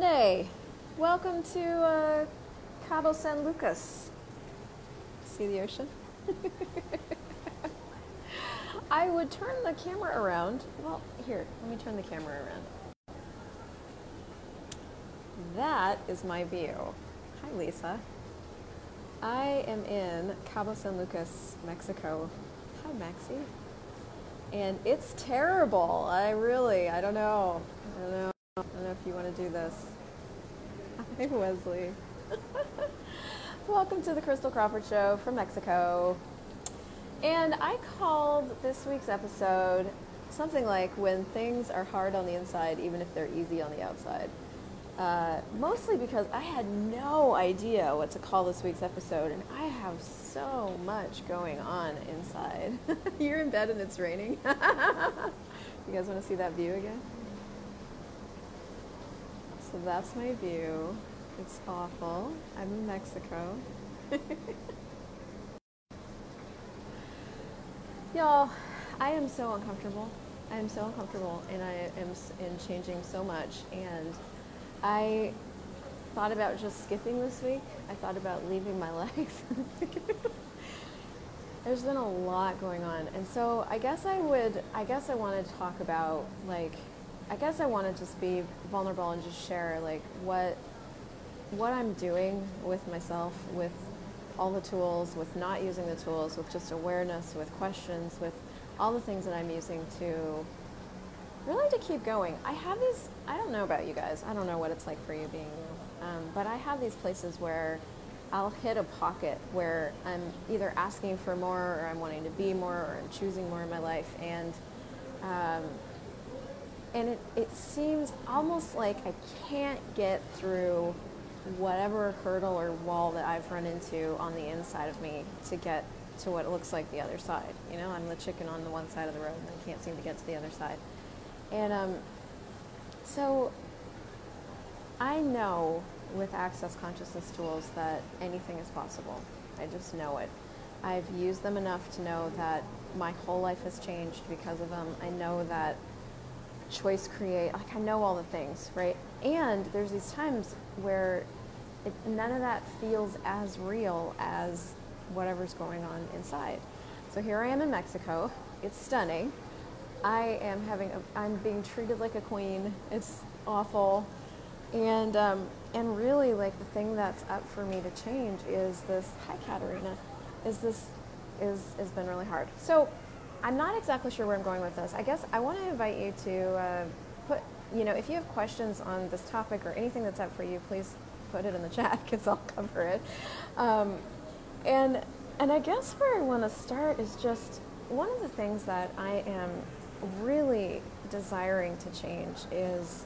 Monday! Welcome to uh, Cabo San Lucas. See the ocean? I would turn the camera around. Well, here, let me turn the camera around. That is my view. Hi, Lisa. I am in Cabo San Lucas, Mexico. Hi, Maxie. And it's terrible. I really, I don't know. I don't know. I don't know if you want to do this. Hi, Wesley. Welcome to the Christel Crawford Show from Mexico. And I called this week's episode something like When Things Are Hard on the Inside, Even If They're Easy on the Outside. Uh, mostly because I had no idea what to call this week's episode, and I have so much going on inside. You're in bed and it's raining. you guys want to see that view again? So that's my view. It's awful. I'm in Mexico. Y'all, I am so uncomfortable. I am so uncomfortable, and I am in changing so much. And I thought about just skipping this week. I thought about leaving my life. There's been a lot going on, and so I guess I would. I guess I want to talk about like. I guess I want to just be vulnerable and just share like what what I'm doing with myself, with all the tools, with not using the tools, with just awareness, with questions, with all the things that I'm using to really to keep going. I have these, I don't know about you guys, I don't know what it's like for you being you, um, but I have these places where I'll hit a pocket where I'm either asking for more or I'm wanting to be more or I'm choosing more in my life. And um, and it, it seems almost like I can't get through whatever hurdle or wall that I've run into on the inside of me to get to what it looks like the other side. You know, I'm the chicken on the one side of the road and I can't seem to get to the other side. And um, so I know with Access Consciousness tools that anything is possible. I just know it. I've used them enough to know that my whole life has changed because of them. I know that choice create like i know all the things right and there's these times where it, none of that feels as real as whatever's going on inside. So here i am in mexico. It's stunning. I am having a, i'm being treated like a queen. It's awful. And um, and really like the thing that's up for me to change is this hi katarina is this is has been really hard. So I'm not exactly sure where I'm going with this. I guess I want to invite you to uh, put, you know, if you have questions on this topic or anything that's up for you, please put it in the chat because I'll cover it. Um, and and I guess where I want to start is just one of the things that I am really desiring to change is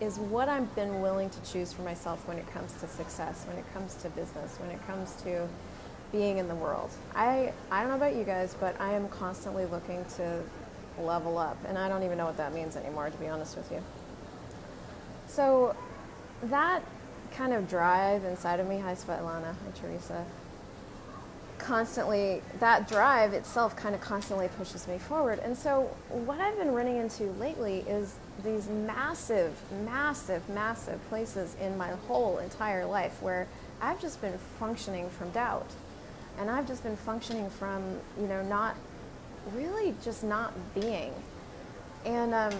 is what I've been willing to choose for myself when it comes to success, when it comes to business, when it comes to being in the world. I, I don't know about you guys, but I am constantly looking to level up. And I don't even know what that means anymore, to be honest with you. So that kind of drive inside of me, hi Svetlana, hi Teresa, constantly, that drive itself kind of constantly pushes me forward. And so what I've been running into lately is these massive, massive, massive places in my whole entire life where I've just been functioning from doubt and I've just been functioning from, you know, not really just not being. And um,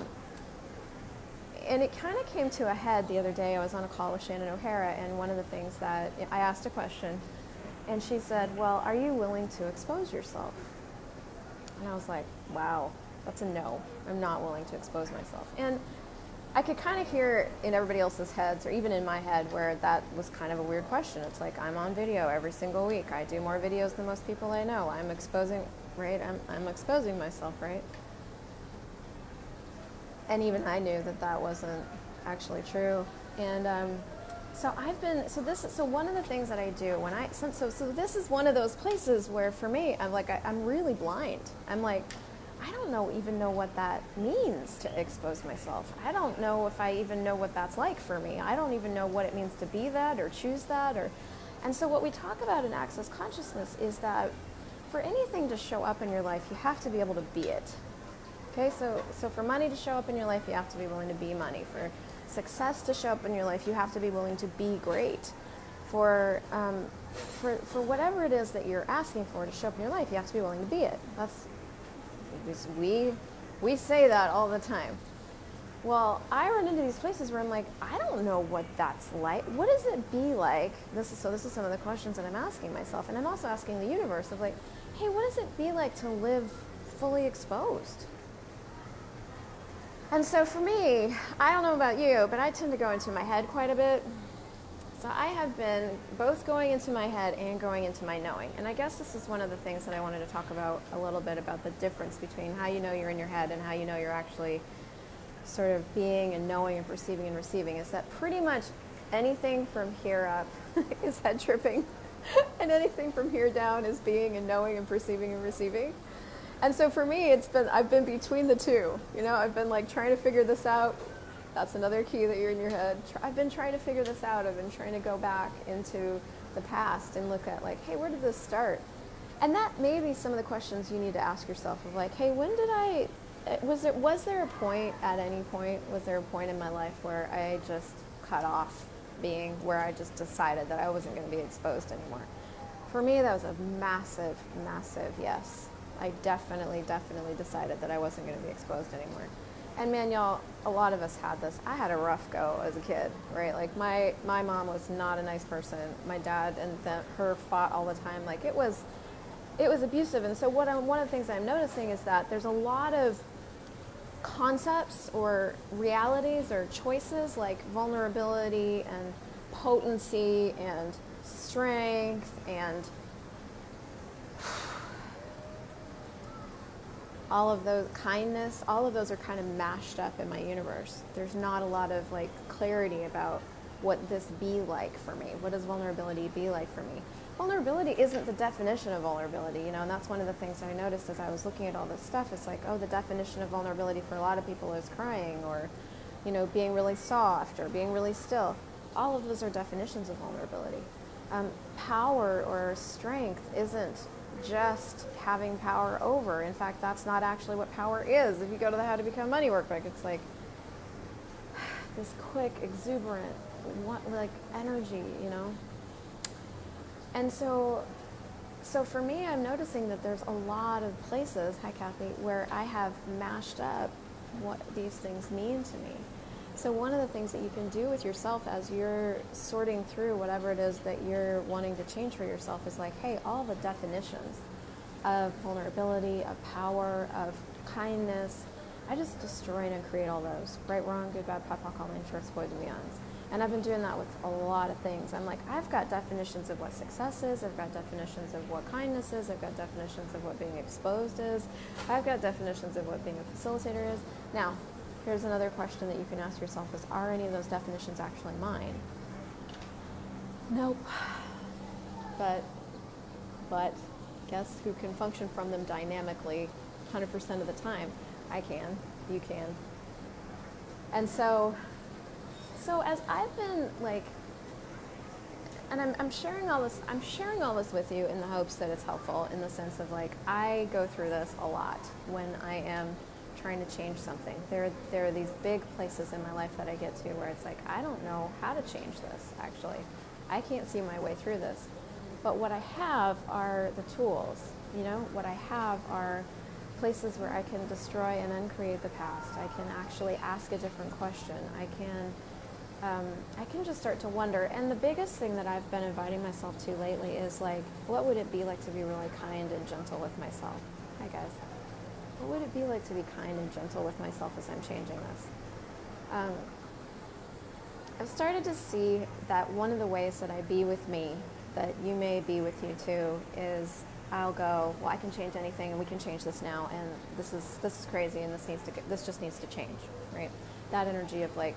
and it kind of came to a head the other day. I was on a call with Shannon O'Hara, and one of the things that I asked a question, and she said, "Well, are you willing to expose yourself?" And I was like, "Wow, that's a no. I'm not willing to expose myself." And I could kind of hear in everybody else's heads, or even in my head, where that was kind of a weird question. It's like I'm on video every single week. I do more videos than most people I know. I'm exposing, right? I'm, I'm exposing myself, right? And even I knew that that wasn't actually true. And um, so I've been. So this. So one of the things that I do when I. So so, so this is one of those places where for me, I'm like I, I'm really blind. I'm like I don't know even know what that means to expose myself. I don't know if I even know what that's like for me. I don't even know what it means to be that or choose that or and so what we talk about in access consciousness is that for anything to show up in your life, you have to be able to be it. Okay, so so for money to show up in your life, you have to be willing to be money. For success to show up in your life, you have to be willing to be great. For um, for for whatever it is that you're asking for to show up in your life, you have to be willing to be it. That's we we say that all the time. Well, I run into these places where I'm like, I don't know what that's like. What does it be like? This is so. This is some of the questions that I'm asking myself, and I'm also asking the universe of like, hey, what does it be like to live fully exposed? And so for me, I don't know about you, but I tend to go into my head quite a bit. So I have been both going into my head and going into my knowing. And I guess this is one of the things that I wanted to talk about a little bit about the difference between how you know you're in your head and how you know you're actually sort of being and knowing and perceiving and receiving is that pretty much anything from here up is head tripping and anything from here down is being and knowing and perceiving and receiving. And so for me, it's been I've been between the two. You know, I've been like trying to figure this out. That's another key that you're in your head. I've been trying to figure this out. I've been trying to go back into the past and look at like, hey, where did this start? And that may be some of the questions you need to ask yourself of like, hey, when did I eh, was there was there a point at any point was there a point in my life where I just cut off being where I just decided that I wasn't going to be exposed anymore? For me, that was a massive, massive yes. I definitely, definitely decided that I wasn't going to be exposed anymore. And man, y'all, a lot of us had this. I had a rough go as a kid, right? Like my my mom was not a nice person. My dad and the, her fought all the time. Like it was, it was abusive. And so what I'm, one of the things I'm noticing is that there's a lot of concepts or realities or choices like vulnerability and potency and strength and all of those kindness all of those are kind of mashed up in my universe. There's not a lot of like clarity about what this be like for me. What does vulnerability be like for me vulnerability isn't the definition of vulnerability you know and that's one of the things i noticed as i was looking at all this stuff it's like oh the definition of vulnerability for a lot of people is crying or you know being really soft or being really still all of those are definitions of vulnerability um, power or strength isn't just having power over. In fact, that's not actually what power is. If you go to the How to Become Money workbook, it's like this quick, exuberant, like energy, you know. And so, so for me, I'm noticing that there's a lot of places, hi Kathy, where I have mashed up what these things mean to me. So, one of the things that you can do with yourself as you're sorting through whatever it is that you're wanting to change for yourself is like, hey, all the definitions of vulnerability, of power, of kindness, I just destroy and create all those right, wrong, good, bad, POD, POC, all nine shorts, boys, and beyonds. And I've been doing that with a lot of things. I'm like, I've got definitions of what success is, I've got definitions of what kindness is, I've got definitions of what being exposed is, I've got definitions of what being a facilitator is. Now, Here's another question that you can ask yourself is, are any of those definitions actually mine? Nope. But, but, guess who can function from them dynamically 100% of the time? I can, you can. And so, so as I've been like, and I'm, I'm sharing all this, I'm sharing all this with you in the hopes that it's helpful in the sense of like, I go through this a lot when I am trying to change something. There, there are these big places in my life that I get to where it's like, I don't know how to change this, actually. I can't see my way through this. But what I have are the tools. You know, what I have are places where I can destroy and uncreate the past. I can actually ask a different question. I can, um, I can just start to wonder. And the biggest thing that I've been inviting myself to lately is like, what would it be like to be really kind and gentle with myself? Hi guys what would it be like to be kind and gentle with myself as I'm changing this? Um, I've started to see that one of the ways that I be with me, that you may be with you too, is I'll go, well, I can change anything, and we can change this now, and this is this is crazy, and this needs to this just needs to change, right? That energy of like,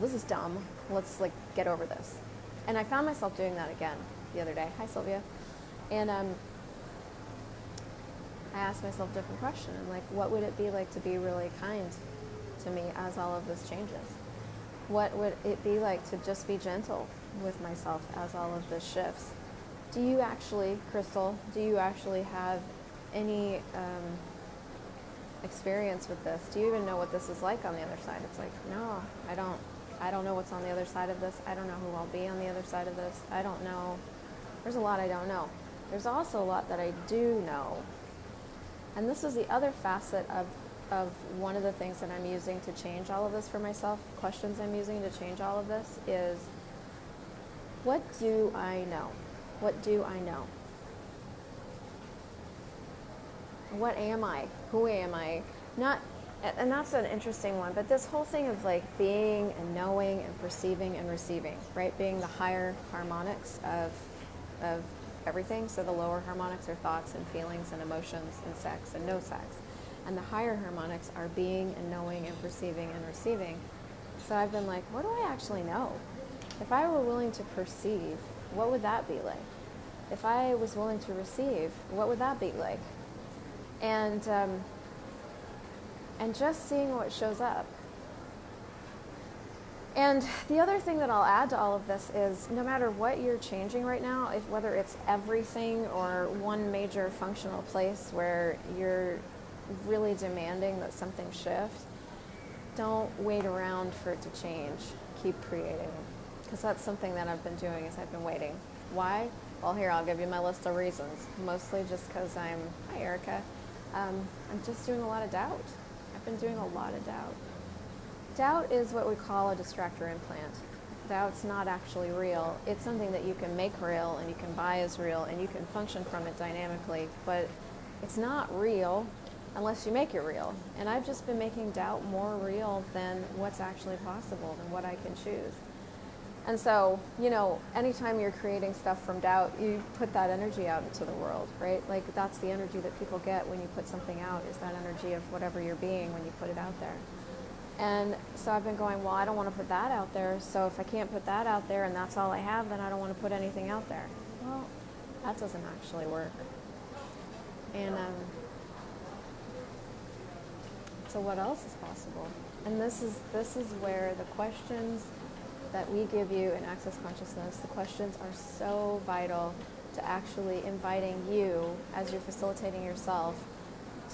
this is dumb. Let's like get over this. And I found myself doing that again the other day. Hi, Sylvia. And um, I asked myself a different question. I'm like, what would it be like to be really kind to me as all of this changes? What would it be like to just be gentle with myself as all of this shifts? Do you actually, Christel, do you actually have any um, experience with this? Do you even know what this is like on the other side? It's like, no, I don't. I don't know what's on the other side of this. I don't know who I'll be on the other side of this. I don't know. There's a lot I don't know. There's also a lot that I do know. And this is the other facet of, of one of the things that I'm using to change all of this for myself, questions I'm using to change all of this is what do I know? What do I know? What am I? Who am I? Not and that's an interesting one, but this whole thing of like being and knowing and perceiving and receiving, right? Being the higher harmonics of of everything. So the lower harmonics are thoughts and feelings and emotions and sex and no sex. And the higher harmonics are being and knowing and perceiving and receiving. So I've been like, what do I actually know? If I were willing to perceive, what would that be like? If I was willing to receive, what would that be like? And um, and just seeing what shows up. And the other thing that I'll add to all of this is no matter what you're changing right now, if whether it's everything or one major functional place where you're really demanding that something shift, don't wait around for it to change. Keep creating. Because that's something that I've been doing is I've been waiting. Why? Well, here, I'll give you my list of reasons. Mostly just because I'm, hi Erica, um, I'm just doing a lot of doubt. I've been doing a lot of doubt. Doubt is what we call a distractor implant. Doubt's not actually real. It's something that you can make real and you can buy as real and you can function from it dynamically, but it's not real unless you make it real. And I've just been making doubt more real than what's actually possible, than what I can choose. And so, you know, anytime you're creating stuff from doubt, you put that energy out into the world, right? Like that's the energy that people get when you put something out, is that energy of whatever you're being when you put it out there. And so I've been going, well, I don't want to put that out there. So if I can't put that out there and that's all I have, then I don't want to put anything out there. Well, that doesn't actually work. And um, so what else is possible? And this is this is where the questions that we give you in Access Consciousness, the questions are so vital to actually inviting you as you're facilitating yourself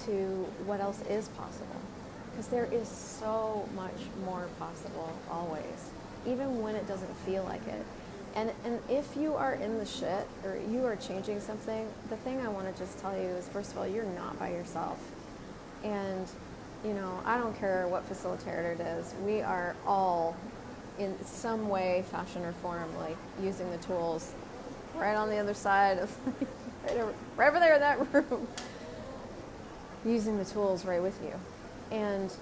to what else is possible because there is so much more possible always, even when it doesn't feel like it. And, and if you are in the shit or you are changing something, the thing I want to just tell you is first of all, you're not by yourself. And, you know, I don't care what facilitator it is, we are all in some way, fashion, or form, like using the tools right on the other side of, right, over, right over there in that room, using the tools right with you. And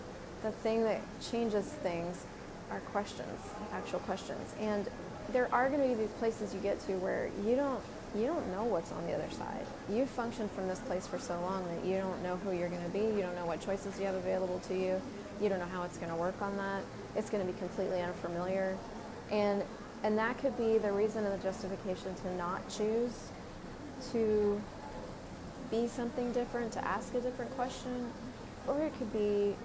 the thing that changes things are questions, actual questions. And there are going to be these places you get to where you don't you don't know what's on the other side. You've functioned from this place for so long that you don't know who you're going to be. You don't know what choices you have available to you. You don't know how it's going to work on that. It's going to be completely unfamiliar. And and that could be the reason and the justification to not choose to be something different, to ask a different question, or it could be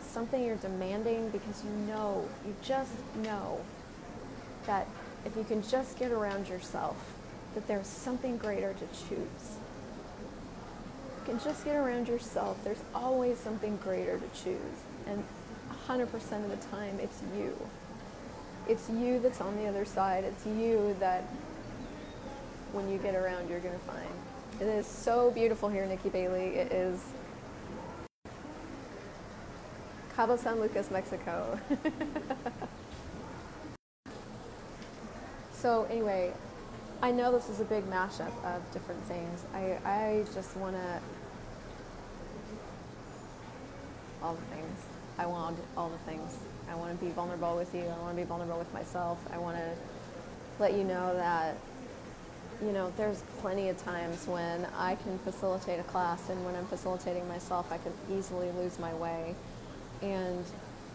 something you're demanding because you know, you just know that if you can just get around yourself, that there's something greater to choose. You can just get around yourself, there's always something greater to choose. And 100% of the time, it's you. It's you that's on the other side. It's you that when you get around, you're going to find. It is so beautiful here, Nikki Bailey. It is Cabo San Lucas, Mexico. so anyway, I know this is a big mashup of different things. I, I just want to, all the things. I want all the things. I want to be vulnerable with you. I want to be vulnerable with myself. I want to let you know that, you know, there's plenty of times when I can facilitate a class and when I'm facilitating myself, I can easily lose my way and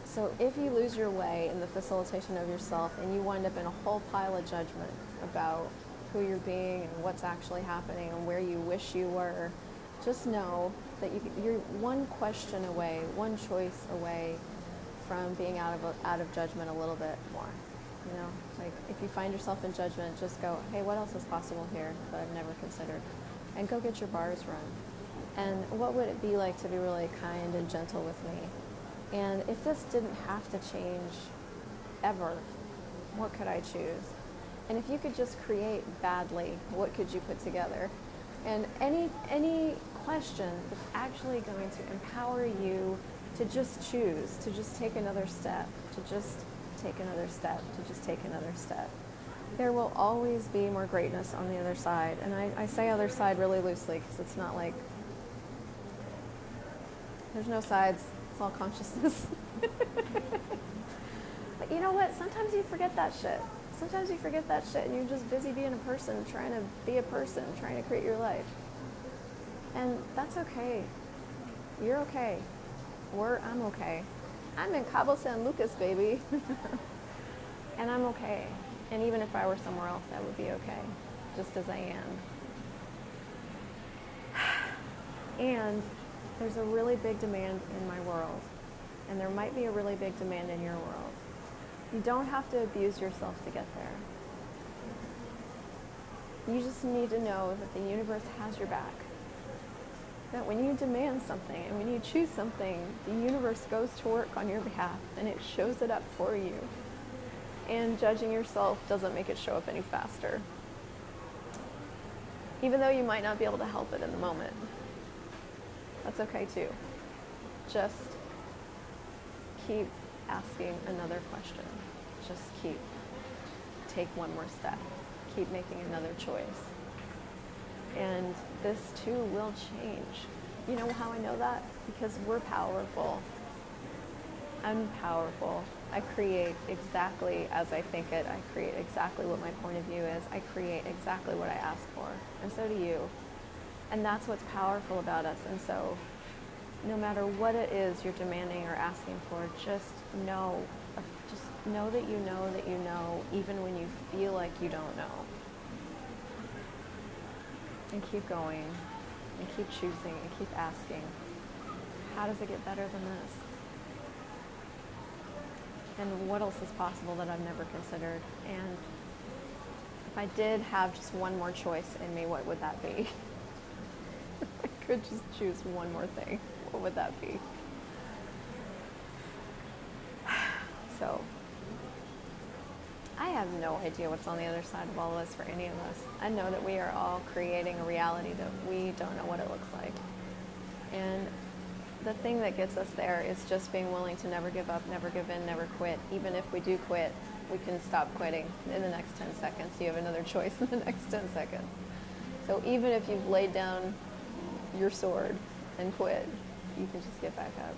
so if you lose your way in the facilitation of yourself and you wind up in a whole pile of judgment about who you're being and what's actually happening and where you wish you were, just know that you, you're one question away, one choice away from being out of, out of judgment a little bit more. You know, like if you find yourself in judgment, just go, hey, what else is possible here that I've never considered? And go get your bars run. And what would it be like to be really kind and gentle with me? And if this didn't have to change ever, what could I choose? And if you could just create badly, what could you put together? And any any question that's actually going to empower you to just choose, to just take another step, to just take another step, to just take another step. There will always be more greatness on the other side. And I, I say other side really loosely because it's not like there's no sides, it's all consciousness. but you know what? Sometimes you forget that shit. Sometimes you forget that shit and you're just busy being a person, trying to be a person, trying to create your life. And that's okay. You're okay. We're, I'm okay. I'm in Cabo San Lucas, baby. and I'm okay. And even if I were somewhere else, I would be okay, just as I am. And there's a really big demand in my world, and there might be a really big demand in your world. You don't have to abuse yourself to get there. You just need to know that the universe has your back. That when you demand something and when you choose something, the universe goes to work on your behalf and it shows it up for you. And judging yourself doesn't make it show up any faster. Even though you might not be able to help it in the moment. That's okay too. Just keep asking another question. Just keep. Take one more step. Keep making another choice. And this too will change. You know how I know that? Because we're powerful. I'm powerful. I create exactly as I think it. I create exactly what my point of view is. I create exactly what I ask for. And so do you. And that's what's powerful about us. And so, no matter what it is you're demanding or asking for, just know, just know that you know that you know, even when you feel like you don't know. And keep going, and keep choosing, and keep asking. How does it get better than this? And what else is possible that I've never considered? And if I did have just one more choice in me, what would that be? I could just choose one more thing. What would that be? So, I have no idea what's on the other side of all of this for any of us. I know that we are all creating a reality that we don't know what it looks like. And the thing that gets us there is just being willing to never give up, never give in, never quit. Even if we do quit, we can stop quitting in the next 10 seconds. You have another choice in the next 10 seconds. So even if you've laid down your sword and quit, you can just get back up.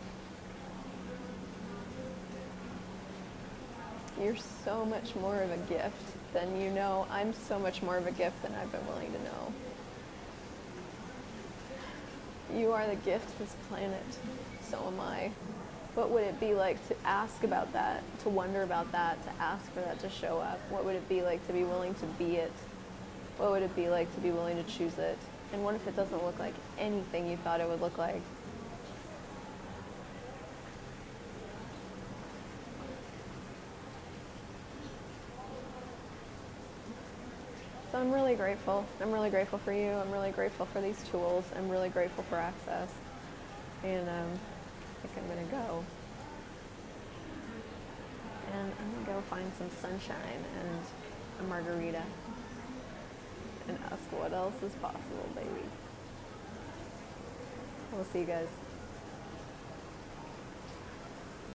You're so much more of a gift than you know. I'm so much more of a gift than I've been willing to know. You are the gift to this planet. So am I. What would it be like to ask about that, to wonder about that, to ask for that to show up? What would it be like to be willing to be it? What would it be like to be willing to choose it? And what if it doesn't look like anything you thought it would look like? I'm really grateful. I'm really grateful for you. I'm really grateful for these tools. I'm really grateful for access. And um, I think I'm going to go. And I'm going to go find some sunshine and a margarita and ask what else is possible, baby. We'll see you guys.